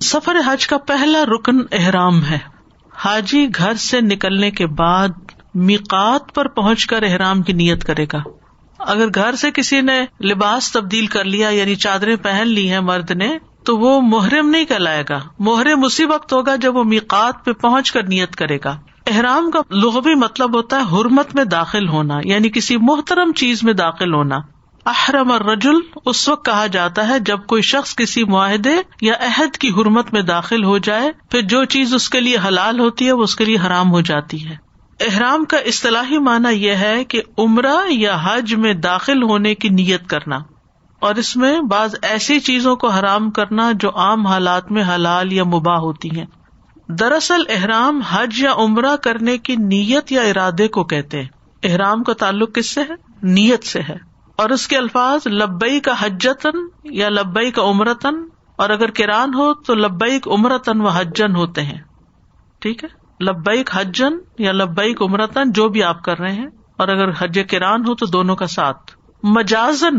سفر حج کا پہلا رکن احرام ہے۔ حاجی گھر سے نکلنے کے بعد میقات پر پہنچ کر احرام کی نیت کرے گا۔ اگر گھر سے کسی نے لباس تبدیل کر لیا یعنی چادریں پہن لی ہیں مرد نے، تو وہ محرم نہیں کہلائے گا۔ محرم اسی وقت ہوگا جب وہ میقات پہ پہنچ کر نیت کرے گا۔ احرام کا لغوی مطلب ہوتا ہے حرمت میں داخل ہونا یعنی کسی محترم چیز میں داخل ہونا۔ احرم اور رجول اس وقت کہا جاتا ہے جب کوئی شخص کسی معاہدے یا عہد کی حرمت میں داخل ہو جائے، پھر جو چیز اس کے لیے حلال ہوتی ہے، وہ اس کے لیے حرام ہو جاتی ہے۔ احرام کا اصطلاحی معنی یہ ہے کہ عمرہ یا حج میں داخل ہونے کی نیت کرنا۔ اور اس میں بعض ایسی چیزوں کو حرام کرنا جو عام حالات میں حلال یا مباح ہوتی ہیں۔ دراصل احرام حج یا عمرہ کرنے کی نیت یا ارادے کو کہتے ہیں۔ احرام کا تعلق کس سے ہے؟ نیت سے ہے۔ اور اس کے الفاظ لبئی کا حجتن یا لبئی کا عمرتن اور اگر کران ہو تو لبئی عمرتن و حجن ہوتے ہیں۔ ٹھیک ہے؟ لبیک حجن یا لبیک عمرتن جو بھی آپ کر رہے ہیں، اور اگر حج کران ہو تو دونوں کا ساتھ۔ مجازن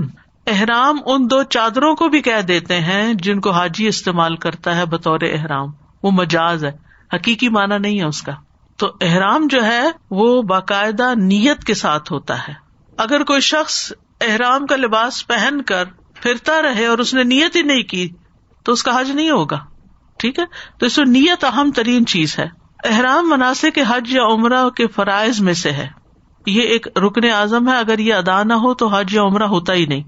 احرام ان دو چادروں کو بھی کہہ دیتے ہیں جن کو حاجی استعمال کرتا ہے بطور احرام۔ وہ مجاز ہے، حقیقی معنی نہیں ہے اس کا۔ تو احرام جو ہے، وہ باقاعدہ نیت کے ساتھ ہوتا ہے۔ اگر کوئی شخص احرام کا لباس پہن کر پھرتا رہے اور اس نے نیت ہی نہیں کی، تو اس کا حج نہیں ہوگا۔ ٹھیک ہے؟ تو اس میں نیت اہم ترین چیز ہے۔ احرام مناسب کے حج یا عمرہ کے فرائض میں سے ہے۔ یہ ایک رکن اعظم ہے، اگر یہ ادا نہ ہو تو حج یا عمرہ ہوتا ہی نہیں۔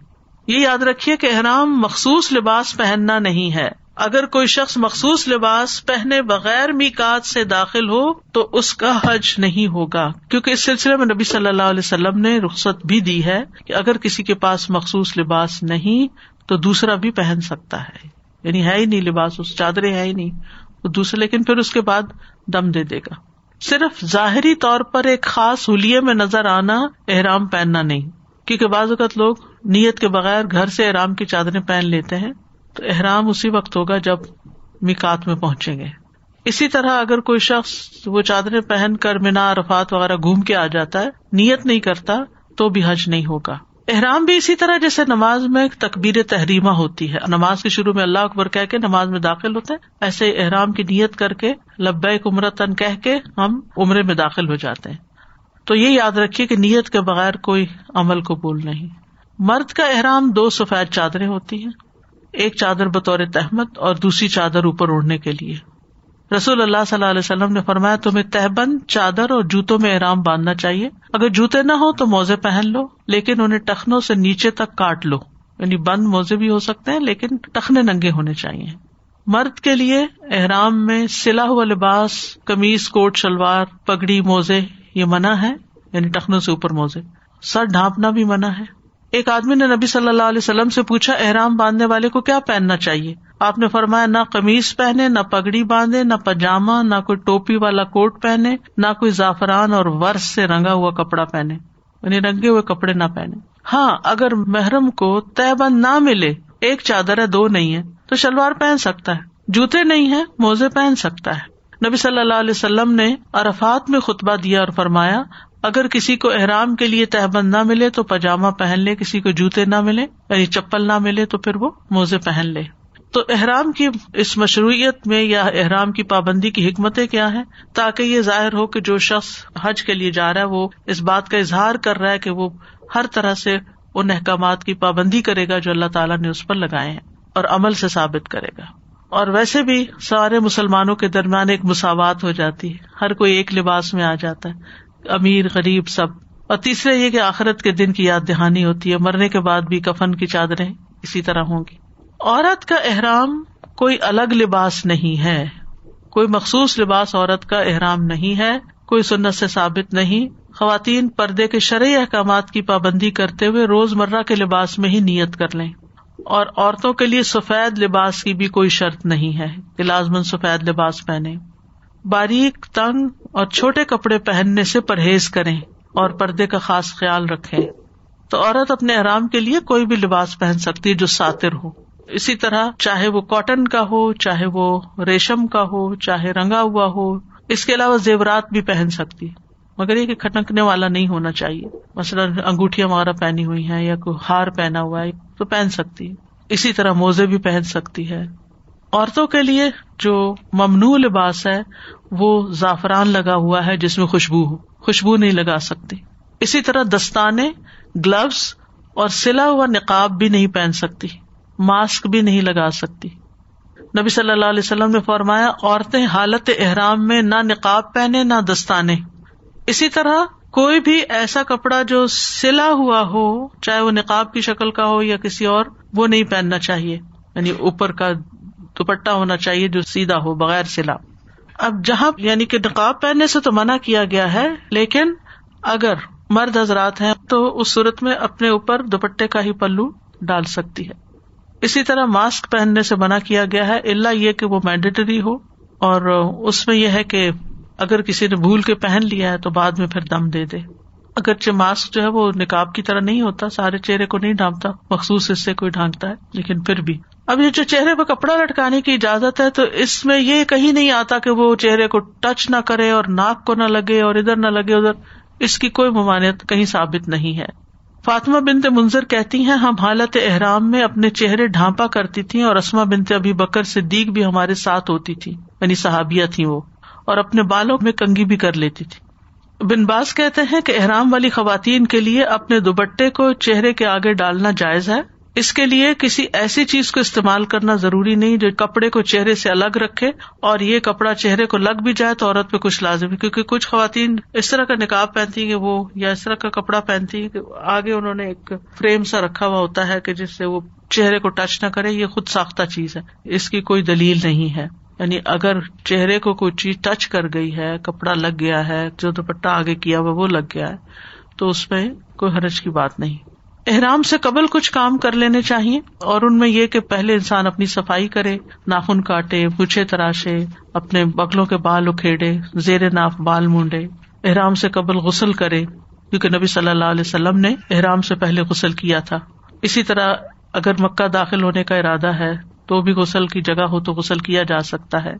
یہ یاد رکھیے کہ احرام مخصوص لباس پہننا نہیں ہے۔ اگر کوئی شخص مخصوص لباس پہنے بغیر میکات سے داخل ہو تو اس کا حج نہیں ہوگا، کیونکہ اس سلسلے میں نبی صلی اللہ علیہ وسلم نے رخصت بھی دی ہے کہ اگر کسی کے پاس مخصوص لباس نہیں تو دوسرا بھی پہن سکتا ہے۔ یعنی ہے ہی نہیں لباس، اس چادریں ہے ہی نہیں۔ دوسرے، لیکن پھر اس کے بعد دم دے دے گا۔ صرف ظاہری طور پر ایک خاص ہولیے میں نظر آنا احرام پہننا نہیں، کیونکہ بعض اوقات لوگ نیت کے بغیر گھر سے احرام کی چادریں پہن لیتے ہیں۔ تو احرام اسی وقت ہوگا جب مکات میں پہنچیں گے۔ اسی طرح اگر کوئی شخص وہ چادریں پہن کر مینا رفات وغیرہ گھوم کے آ جاتا ہے، نیت نہیں کرتا، تو بھی حج نہیں ہوگا۔ احرام بھی اسی طرح جیسے نماز میں تقبیر تحریمہ ہوتی ہے۔ نماز کے شروع میں اللہ اکبر کہہ کے نماز میں داخل ہوتے ہیں، ایسے احرام کی نیت کر کے لب عمرتن کہہ کے ہم عمرے میں داخل ہو جاتے ہیں۔ تو یہ یاد رکھیے کہ نیت کے بغیر کوئی عمل قبول نہیں۔ مرد کا احرام دو سفید چادریں ہوتی ہیں۔ ایک چادر بطور تحمد اور دوسری چادر اوپر اڑنے کے لیے۔ رسول اللہ صلی اللہ علیہ وسلم نے فرمایا، تمہیں تہبند، چادر اور جوتوں میں احرام باندھنا چاہیے۔ اگر جوتے نہ ہو تو موزے پہن لو، لیکن انہیں ٹخنوں سے نیچے تک کاٹ لو۔ یعنی بند موزے بھی ہو سکتے ہیں، لیکن ٹخنے ننگے ہونے چاہیے۔ مرد کے لیے احرام میں سلا ہوا لباس کمیز کوٹ، شلوار، پگڑی، موزے، یہ منع ہے یعنی ٹخنوں سے اوپر موزے۔ سر ڈھانپنا بھی منع ہے۔ ایک آدمی نے نبی صلی اللہ علیہ وسلم سے پوچھا، احرام باندھنے والے کو کیا پہننا چاہیے؟ آپ نے فرمایا، نہ قمیض پہنے، نہ پگڑی باندھے، نہ پاجامہ نہ کوئی ٹوپی والا کوٹ پہنے، نہ کوئی زعفران اور ورس سے رنگا ہوا کپڑا پہنے یعنی رنگے ہوئے کپڑے نہ پہنے۔ ہاں اگر محرم کو طے بند نہ ملے، ایک چادر ہے، دو نہیں ہے، تو شلوار پہن سکتا ہے، جوتے نہیں ہے موزے پہن سکتا ہے۔ نبی صلی اللہ علیہ وسلم نے ارفات میں خطبہ دیا اور فرمایا اگر کسی کو احرام کے لیے تہبند نہ ملے تو پاجامہ پہن لے، کسی کو جوتے نہ ملے یعنی چپل نہ ملے تو پھر وہ موزے پہن لے۔ تو احرام کی اس مشروعیت میں یا احرام کی پابندی کی حکمتیں کیا ہے تاکہ یہ ظاہر ہو کہ جو شخص حج کے لیے جا رہا ہے، وہ اس بات کا اظہار کر رہا ہے کہ وہ ہر طرح سے ان احکامات کی پابندی کرے گا جو اللہ تعالیٰ نے اس پر لگائے ہیں اور عمل سے ثابت کرے گا۔ اور ویسے بھی سارے مسلمانوں کے درمیان ایک مساوات ہو جاتی ہے۔ ہر کوئی ایک لباس میں آ جاتا ہے۔ امیر غریب سب۔ اور تیسرے یہ کہ آخرت کے دن کی یاد دہانی ہوتی ہے، مرنے کے بعد بھی کفن کی چادریں اسی طرح ہوں گی۔ عورت کا احرام کوئی الگ لباس نہیں ہے۔ کوئی مخصوص لباس عورت کا احرام نہیں ہے، کوئی سنت سے ثابت نہیں۔ خواتین پردے کے شرعی احکامات کی پابندی کرتے ہوئے روز مرہ کے لباس میں ہی نیت کر لیں۔ اور عورتوں کے لیے سفید لباس کی بھی کوئی شرط نہیں ہے کہ لازمن سفید لباس پہنے باریک تنگ اور چھوٹے کپڑے پہننے سے پرہیز کریں اور پردے کا خاص خیال رکھے تو عورت اپنے آرام کے لیے کوئی بھی لباس پہن سکتی ہے جو ساتر ہو۔ اسی طرح چاہے وہ کاٹن کا ہو، چاہے وہ ریشم کا ہو، چاہے رنگا ہوا ہو، اس کے علاوہ زیورات بھی پہن سکتی۔ مگر یہ کہ کھٹکنے والا نہیں ہونا چاہیے۔ مثلاً انگوٹیاں وغیرہ پہنی ہوئی ہیں یا کوئی ہار پہنا ہوا ہے تو پہن سکتی۔ اسی طرح موزے بھی پہن سکتی ہے۔ عورتوں کے لیے جو ممنوع لباس ہے، وہ زعفران لگا ہوا ہے جس میں خوشبو ہو۔ خوشبو نہیں لگا سکتی اسی طرح دستانے گلوز اور سلا ہوا نقاب بھی نہیں پہن سکتی۔ ماسک بھی نہیں لگا سکتی۔ نبی صلی اللہ علیہ وسلم نے فرمایا، عورتیں حالت احرام میں نہ نقاب پہنے، نہ دستانے۔ اسی طرح کوئی بھی ایسا کپڑا جو سلا ہوا ہو، چاہے وہ نقاب کی شکل کا ہو یا کسی اور، وہ نہیں پہننا چاہیے۔ یعنی اوپر کا دوپٹا ہونا چاہیے جو سیدھا ہو، بغیر سلا۔ اب جہاں یعنی کہ نقاب پہننے سے تو منع کیا گیا ہے، لیکن اگر مرد حضرات ہیں تو اس صورت میں اپنے اوپر دوپٹے کا ہی پلو ڈال سکتی ہے۔ اسی طرح ماسک پہننے سے منع کیا گیا ہے اللہ یہ کہ وہ مینڈیٹری ہو، اور اس میں یہ ہے کہ اگر کسی نے بھول کے پہن لیا ہے تو بعد میں پھر دم دے دے۔ اگرچہ ماسک جو ہے وہ نکاب کی طرح نہیں ہوتا، سارے چہرے کو نہیں ڈھانپتا، مخصوص حصے کو ڈھانکتا ہے، لیکن پھر بھی۔ اب یہ جو چہرے پہ کپڑا لٹکانے کی اجازت ہے تو اس میں یہ کہیں نہیں آتا کہ وہ چہرے کو ٹچ نہ کرے اور ناک کو نہ لگے اور ادھر نہ لگے ادھر۔ اس کی کوئی ممانعت کہیں ثابت نہیں ہے۔ فاطمہ بنتے منظر کہتی ہیں، ہم حالت احرام میں اپنے چہرے ڈھانپا کرتی تھی اور اسما بنتے ابھی بکر صدیق بھی ہمارے ساتھ ہوتی تھی یعنی صحابیہ تھی وہ۔ اور اپنے بالوں میں کنگی بھی کر لیتی تھی۔ بن باز کہتے ہیں کہ احرام والی خواتین کے لیے اپنے دوبٹے کو چہرے کے آگے ڈالنا جائز ہے۔ اس کے لیے کسی ایسی چیز کو استعمال کرنا ضروری نہیں جو کپڑے کو چہرے سے الگ رکھے اور یہ کپڑا چہرے کو لگ بھی جائے تو عورت پہ کچھ لازم ہے، کیونکہ کچھ خواتین اس طرح کا نکاب پہنتی کہ وہ یا اس طرح کا کپڑا پہنتی کہ آگے انہوں نے ایک فریم سا رکھا ہوا ہوتا ہے کہ جس سے وہ چہرے کو ٹچ نہ کرے، یہ خود ساختہ چیز ہے۔ اس کی کوئی دلیل نہیں ہے۔ یعنی اگر چہرے کو کوئی چیز ٹچ کر گئی ہے، کپڑا لگ گیا ہے، جو دوپٹہ آگے کیا ہوا وہ لگ گیا ہے، تو اس میں کوئی حرج کی بات نہیں۔ احرام سے قبل کچھ کام کر لینے چاہیے اور ان میں یہ کہ پہلے انسان اپنی صفائی کرے، ناخن کاٹے پوچھے تراشے، اپنے بغلوں کے بال اکھیڑے، زیر ناف بال مونڈے، احرام سے قبل غسل کرے، کیونکہ نبی صلی اللہ علیہ وسلم نے احرام سے پہلے غسل کیا تھا۔ اسی طرح اگر مکہ داخل ہونے کا ارادہ ہے تو بھی غسل کی جگہ ہو تو غسل کیا جا سکتا ہے۔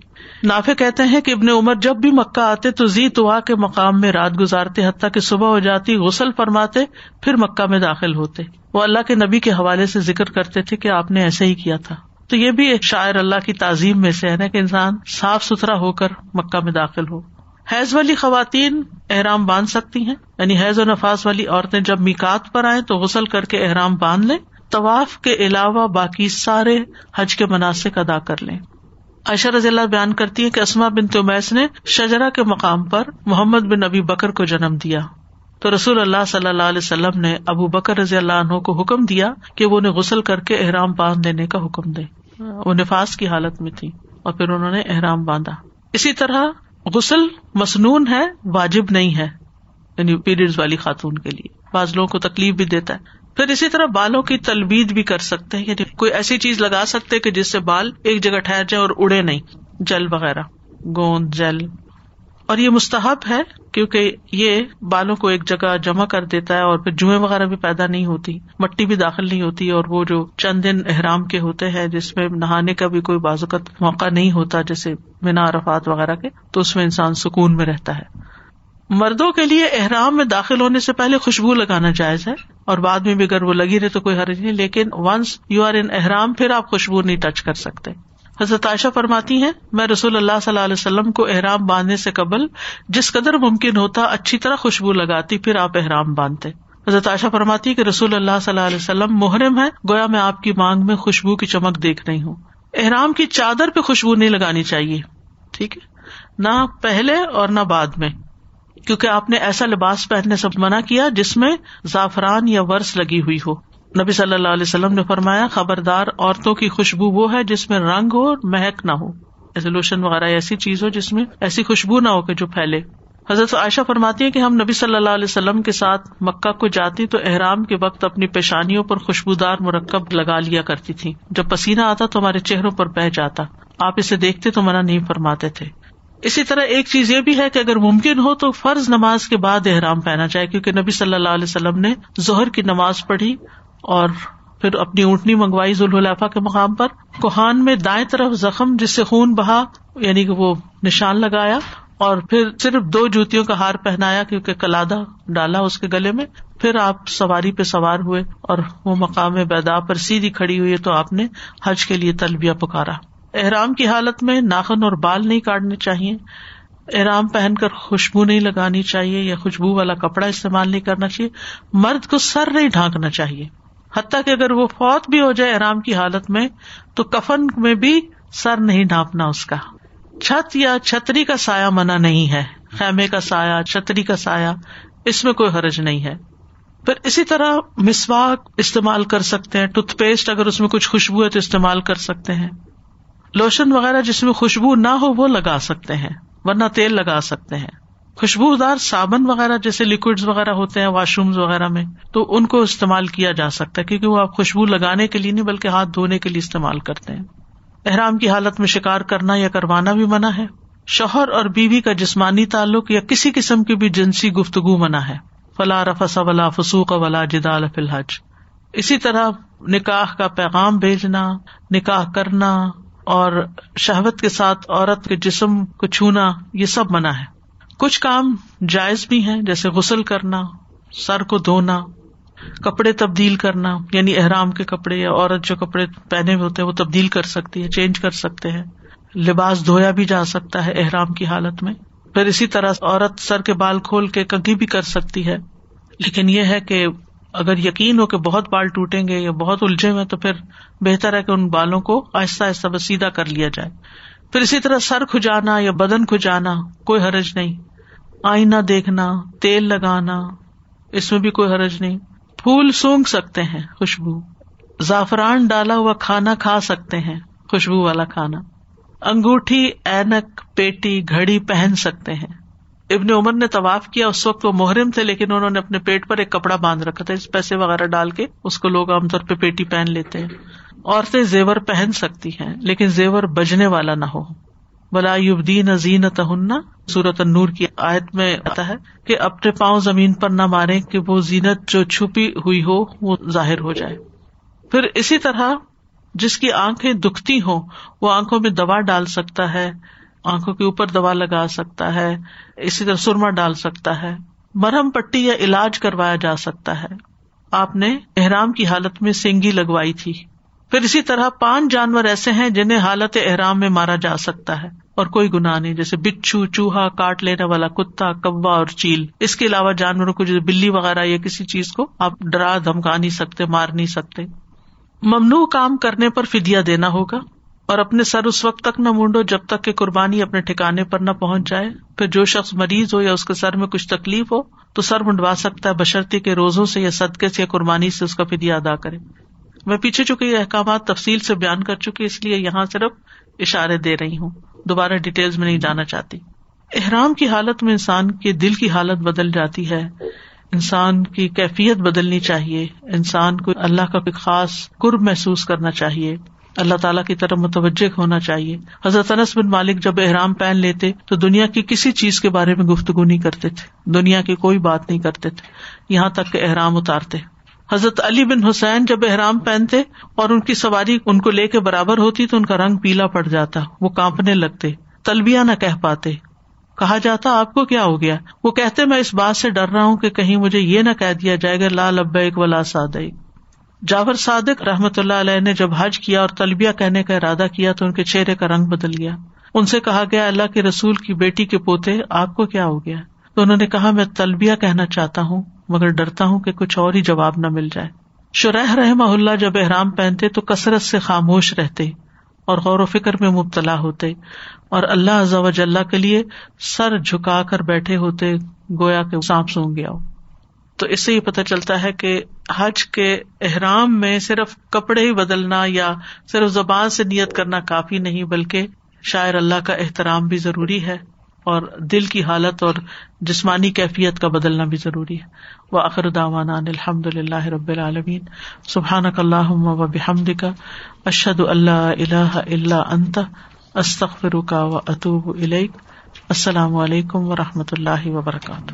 نافے کہتے ہیں کہ ابن عمر جب بھی مکہ آتے تو زی توا کے مقام میں رات گزارتے، حتیٰ کہ صبح ہو جاتی، غسل فرماتے، پھر مکہ میں داخل ہوتے۔ وہ اللہ کے نبی کے حوالے سے ذکر کرتے تھے کہ آپ نے ایسے ہی کیا تھا۔ تو یہ بھی ایک شاعر اللہ کی تعظیم میں سے ہے نا کہ انسان صاف ستھرا ہو کر مکہ میں داخل ہو۔ حیض والی خواتین احرام باندھ سکتی ہیں یعنی حیض و نفاس والی عورتیں جب میکات پر آئے تو غسل کر کے احرام باندھ لیں۔ طواف کے علاوہ باقی سارے حج کے مناسب ادا کر لیں۔ عائشہ رضی اللہ بیان کرتی ہے کہ اسما بن تمیس نے شجرا کے مقام پر محمد بن ابی بکر کو جنم دیا۔ تو رسول اللہ صلی اللہ علیہ وسلم نے ابو بکر رضی اللہ عنہ کو حکم دیا کہ وہ انہیں غسل کر کے احرام باندھ دینے کا حکم دے۔ وہ نفاس کی حالت میں تھی اور پھر انہوں نے احرام باندھا۔ اسی طرح غسل مصنون ہے، واجب نہیں ہے یعنی پیریڈ والی خاتون کے لیے۔ بعض لوگوں کو تکلیف بھی دیتا ہے۔ پھر اسی طرح بالوں کی تلبید بھی کر سکتے ہیں یعنی کوئی ایسی چیز لگا سکتے کہ جس سے بال ایک جگہ ٹھہر جائے اور اڑے نہیں، جل وغیرہ، گوند، جل۔ اور یہ مستحب ہے کیونکہ یہ بالوں کو ایک جگہ جمع کر دیتا ہے اور پھر جوئیں وغیرہ بھی پیدا نہیں ہوتی، مٹی بھی داخل نہیں ہوتی اور وہ جو چند دن احرام کے ہوتے ہیں، جس میں نہانے کا بھی کوئی بازوقت موقع نہیں ہوتا، جیسے مینا عرفات وغیرہ کے، تو اس میں انسان سکون میں رہتا ہے۔ مردوں کے لیے احرام میں داخل ہونے سے پہلے خوشبو لگانا جائز ہے اور بعد میں بھی اگر وہ لگی رہے تو کوئی حرج نہیں، لیکن ونس یو آر ان احرام، پھر آپ خوشبو نہیں ٹچ کر سکتے۔ حضرت عائشہ فرماتی ہیں، میں رسول اللہ صلی اللہ علیہ وسلم کو احرام باندھنے سے قبل جس قدر ممکن ہوتا اچھی طرح خوشبو لگاتی، پھر آپ احرام باندھتے۔ حضرت عائشہ فرماتی کہ رسول اللہ صلی اللہ علیہ وسلم محرم ہے گویا میں آپ کی مانگ میں خوشبو کی چمک دیکھ رہی ہوں۔ احرام کی چادر پہ خوشبو نہیں لگانی چاہیے، ٹھیک ہے؟ نہ پہلے اور نہ بعد میں۔ کیونکہ آپ نے ایسا لباس پہننے سے منع کیا جس میں زعفران یا ورس لگی ہوئی ہو۔ نبی صلی اللہ علیہ وسلم نے فرمایا، خبردار، عورتوں کی خوشبو وہ ہے جس میں رنگ ہو اور مہک نہ ہو۔ ایسے لوشن وغیرہ، ایسی چیز ہو جس میں ایسی خوشبو نہ ہو کہ جو پھیلے۔ حضرت عائشہ فرماتی ہے کہ ہم نبی صلی اللہ علیہ وسلم کے ساتھ مکہ کو جاتی تو احرام کے وقت اپنی پیشانیوں پر خوشبودار مرکب لگا لیا کرتی تھی جب پسینہ آتا تو ہمارے چہروں پر بہ جاتا۔ آپ اسے دیکھتے تو منع نہیں فرماتے تھے۔ اسی طرح ایک چیز یہ بھی ہے کہ اگر ممکن ہو تو فرض نماز کے بعد احرام پہنا چاہے کیونکہ نبی صلی اللہ علیہ وسلم نے ظہر کی نماز پڑھی اور پھر اپنی اونٹنی منگوائی ذوالحفا کے مقام پر۔ کوہان میں دائیں طرف زخم جس سے خون بہا یعنی کہ وہ نشان لگایا اور پھر صرف دو جوتیوں کا ہار پہنایا کیونکہ کلادہ ڈالا اس کے گلے میں۔ پھر آپ سواری پہ سوار ہوئے اور وہ مقام بیدا پر سیدھی کھڑی ہوئی تو آپ نے حج کے لیے تلبیہ پکارا۔ احرام کی حالت میں ناخن اور بال نہیں کاٹنے چاہیے۔ احرام پہن کر خوشبو نہیں لگانی چاہیے یا خوشبو والا کپڑا استعمال نہیں کرنا چاہیے۔ مرد کو سر نہیں ڈھانکنا چاہیے۔ حتیٰ کہ اگر وہ فوت بھی ہو جائے احرام کی حالت میں، تو کفن میں بھی سر نہیں ڈھانپنا اس کا۔ چھت یا چھتری کا سایہ منع نہیں ہے۔ خیمے کا سایہ، چھتری کا سایہ، اس میں کوئی حرج نہیں ہے۔ پھر اسی طرح مسواک استعمال کر سکتے ہیں۔ ٹوتھ پیسٹ اگر اس میں کچھ خوشبو ہے تو استعمال کر سکتے ہیں۔ لوشن وغیرہ جس میں خوشبو نہ ہو وہ لگا سکتے ہیں، ورنہ تیل لگا سکتے ہیں۔ خوشبودار صابن وغیرہ جیسے لکوڈ وغیرہ ہوتے ہیں واش روم وغیرہ میں، تو ان کو استعمال کیا جا سکتا ہے، کیونکہ وہ آپ خوشبو لگانے کے لیے نہیں، بلکہ ہاتھ دھونے کے لیے استعمال کرتے ہیں۔ احرام کی حالت میں شکار کرنا یا کروانا بھی منع ہے۔ شوہر اور بیوی کا جسمانی تعلق یا کسی قسم کی بھی جنسی گفتگو منع ہے۔ فلا رفس ولا فسوق ولا جدال فی الحج۔ اسی طرح نکاح کا پیغام بھیجنا، نکاح کرنا اور شہوت کے ساتھ عورت کے جسم کو چھونا، یہ سب منع ہے۔ کچھ کام جائز بھی ہیں، جیسے غسل کرنا، سر کو دھونا، کپڑے تبدیل کرنا یعنی احرام کے کپڑے یا عورت جو کپڑے پہنے ہوئے ہوتے ہیں، وہ تبدیل کر سکتی ہے چینج کر سکتے ہیں۔ لباس دھویا بھی جا سکتا ہے احرام کی حالت میں۔ پھر اسی طرح عورت سر کے بال کھول کے کنگھی بھی کر سکتی ہے۔ لیکن یہ ہے کہ اگر یقین ہو کہ بہت بال ٹوٹیں گے یا بہت الجھے ہوئے تو پھر بہتر ہے کہ ان بالوں کو آہستہ آہستہ بس سیدھا کر لیا جائے۔ پھر اسی طرح سر کھجانا یا بدن کھجانا، کوئی حرج نہیں۔ آئینہ دیکھنا، تیل لگانا، اس میں بھی کوئی حرج نہیں۔ پھول سونگ سکتے ہیں، خوشبو۔ زعفران ڈالا ہوا کھانا کھا سکتے ہیں، خوشبو والا کھانا۔ انگوٹھی، اینک، پیٹی، گھڑی پہن سکتے ہیں۔ ابن عمر نے طواف کیا، اس وقت وہ محرم تھے، لیکن انہوں نے اپنے پیٹ پر ایک کپڑا باندھ رکھا تھا، اس پیسے وغیرہ ڈال کے اس کو لوگ عام طور پہ پیٹی پہن لیتے ہیں۔ عورتیں زیور پہن سکتی ہیں، لیکن زیور بجنے والا نہ ہو۔ بلا یبدین تہنا سورت النور کی آیت میں آتا ہے کہ اپنے پاؤں زمین پر نہ مارے کہ وہ زینت جو چھپی ہوئی ہو، وہ ظاہر ہو جائے۔ پھر اسی طرح جس کی آنکھیں دکھتی ہوں، وہ آنکھوں میں دوا ڈال سکتا ہے۔ آنکھوں کے اوپر دوا لگا سکتا ہے، اسی طرح سرما ڈال سکتا ہے، مرہم پٹی یا علاج کروایا جا سکتا ہے۔ آپ نے احرام کی حالت میں سینگی لگوائی تھی۔ پھر اسی طرح پانچ جانور ایسے ہیں جنہیں حالت احرام میں مارا جا سکتا ہے۔ اور کوئی گنا نہیں، جیسے بچھو، چوہا، کاٹ لینے والا کتا، کوا اور چیل۔ اس کے علاوہ جانوروں کو جیسے بلی وغیرہ یا کسی چیز کو آپ ڈرا، دھمکا نہیں سکتے، مار نہیں سکتے۔ ممنوع کام کرنے پر فدیا دینا ہوگا۔ اور اپنے سر اس وقت تک نہ مونڈو جب تک کہ قربانی اپنے ٹھکانے پر نہ پہنچ جائے۔ پھر جو شخص مریض ہو یا اس کے سر میں کچھ تکلیف ہو، تو سر منڈوا سکتا ہے بشرتی کے روزوں سے یا صدقے سے یا قربانی سے اس کا فدیا ادا کرے۔ میں پیچھے چکی یہ احکامات تفصیل سے بیان کر چکی اس لیے یہاں صرف اشارے دے رہی ہوں۔ دوبارہ ڈیٹیل میں نہیں جانا چاہتی۔ احرام کی حالت میں انسان کے دل کی حالت بدل جاتی ہے۔ انسان کی کیفیت بدلنی چاہیے۔ انسان کو اللہ کا کوئی خاص قرب محسوس کرنا چاہیے۔ اللہ تعالیٰ کی طرف متوجہ ہونا چاہیے۔ حضرت انس بن مالک جب احرام پہن لیتے تو دنیا کی کسی چیز کے بارے میں گفتگو نہیں کرتے تھے۔ دنیا کی کوئی بات نہیں کرتے تھے۔ یہاں تک کہ احرام اتارتے۔ حضرت علی بن حسین جب احرام پہنتے اور ان کی سواری ان کو لے کے برابر ہوتی تو ان کا رنگ پیلا پڑ جاتا، وہ کانپنے لگتے تلبیا نہ کہہ پاتے۔ کہا جاتا، آپ کو کیا ہو گیا؟ وہ کہتے، میں اس بات سے ڈر رہا ہوں کہ کہیں مجھے یہ نہ کہہ دیا جائے گا لال ابیک ولا ساد جاور صادق رحمت اللہ علیہ نے جب حج کیا اور تلبیہ کہنے کا ارادہ کیا تو ان کے چہرے کا رنگ بدل گیا۔ ان سے کہا گیا، اللہ کے رسول کی بیٹی کے پوتے، آپ کو کیا ہو گیا؟ تو انہوں نے کہا، میں تلبیہ کہنا چاہتا ہوں، مگر ڈرتا ہوں کہ کچھ اور ہی جواب نہ مل جائے۔ شرح رحم اللہ جب احرام پہنتے تو کثرت سے خاموش رہتے اور غور و فکر میں مبتلا ہوتے اور اللہ وجل کے لیے سر جھکا کر بیٹھے ہوتے، گویا کے سانپ سونگ گیا ہو۔ تو اس سے یہ پتہ چلتا ہے کہ حج کے احرام میں صرف کپڑے ہی بدلنا یا صرف زبان سے نیت کرنا کافی نہیں، بلکہ شاعر اللہ کا احترام بھی ضروری ہے اور دل کی حالت اور جسمانی کیفیت کا بدلنا بھی ضروری ہے۔ وہ اخر داوان الحمد اللہ رب العالمین۔ سبحان اللہ و بحمد کا اشد اللہ اللہ اللہ انت۔ استخر کا و اطوب السلام علیکم و رحمۃ اللہ وبرکاتہ۔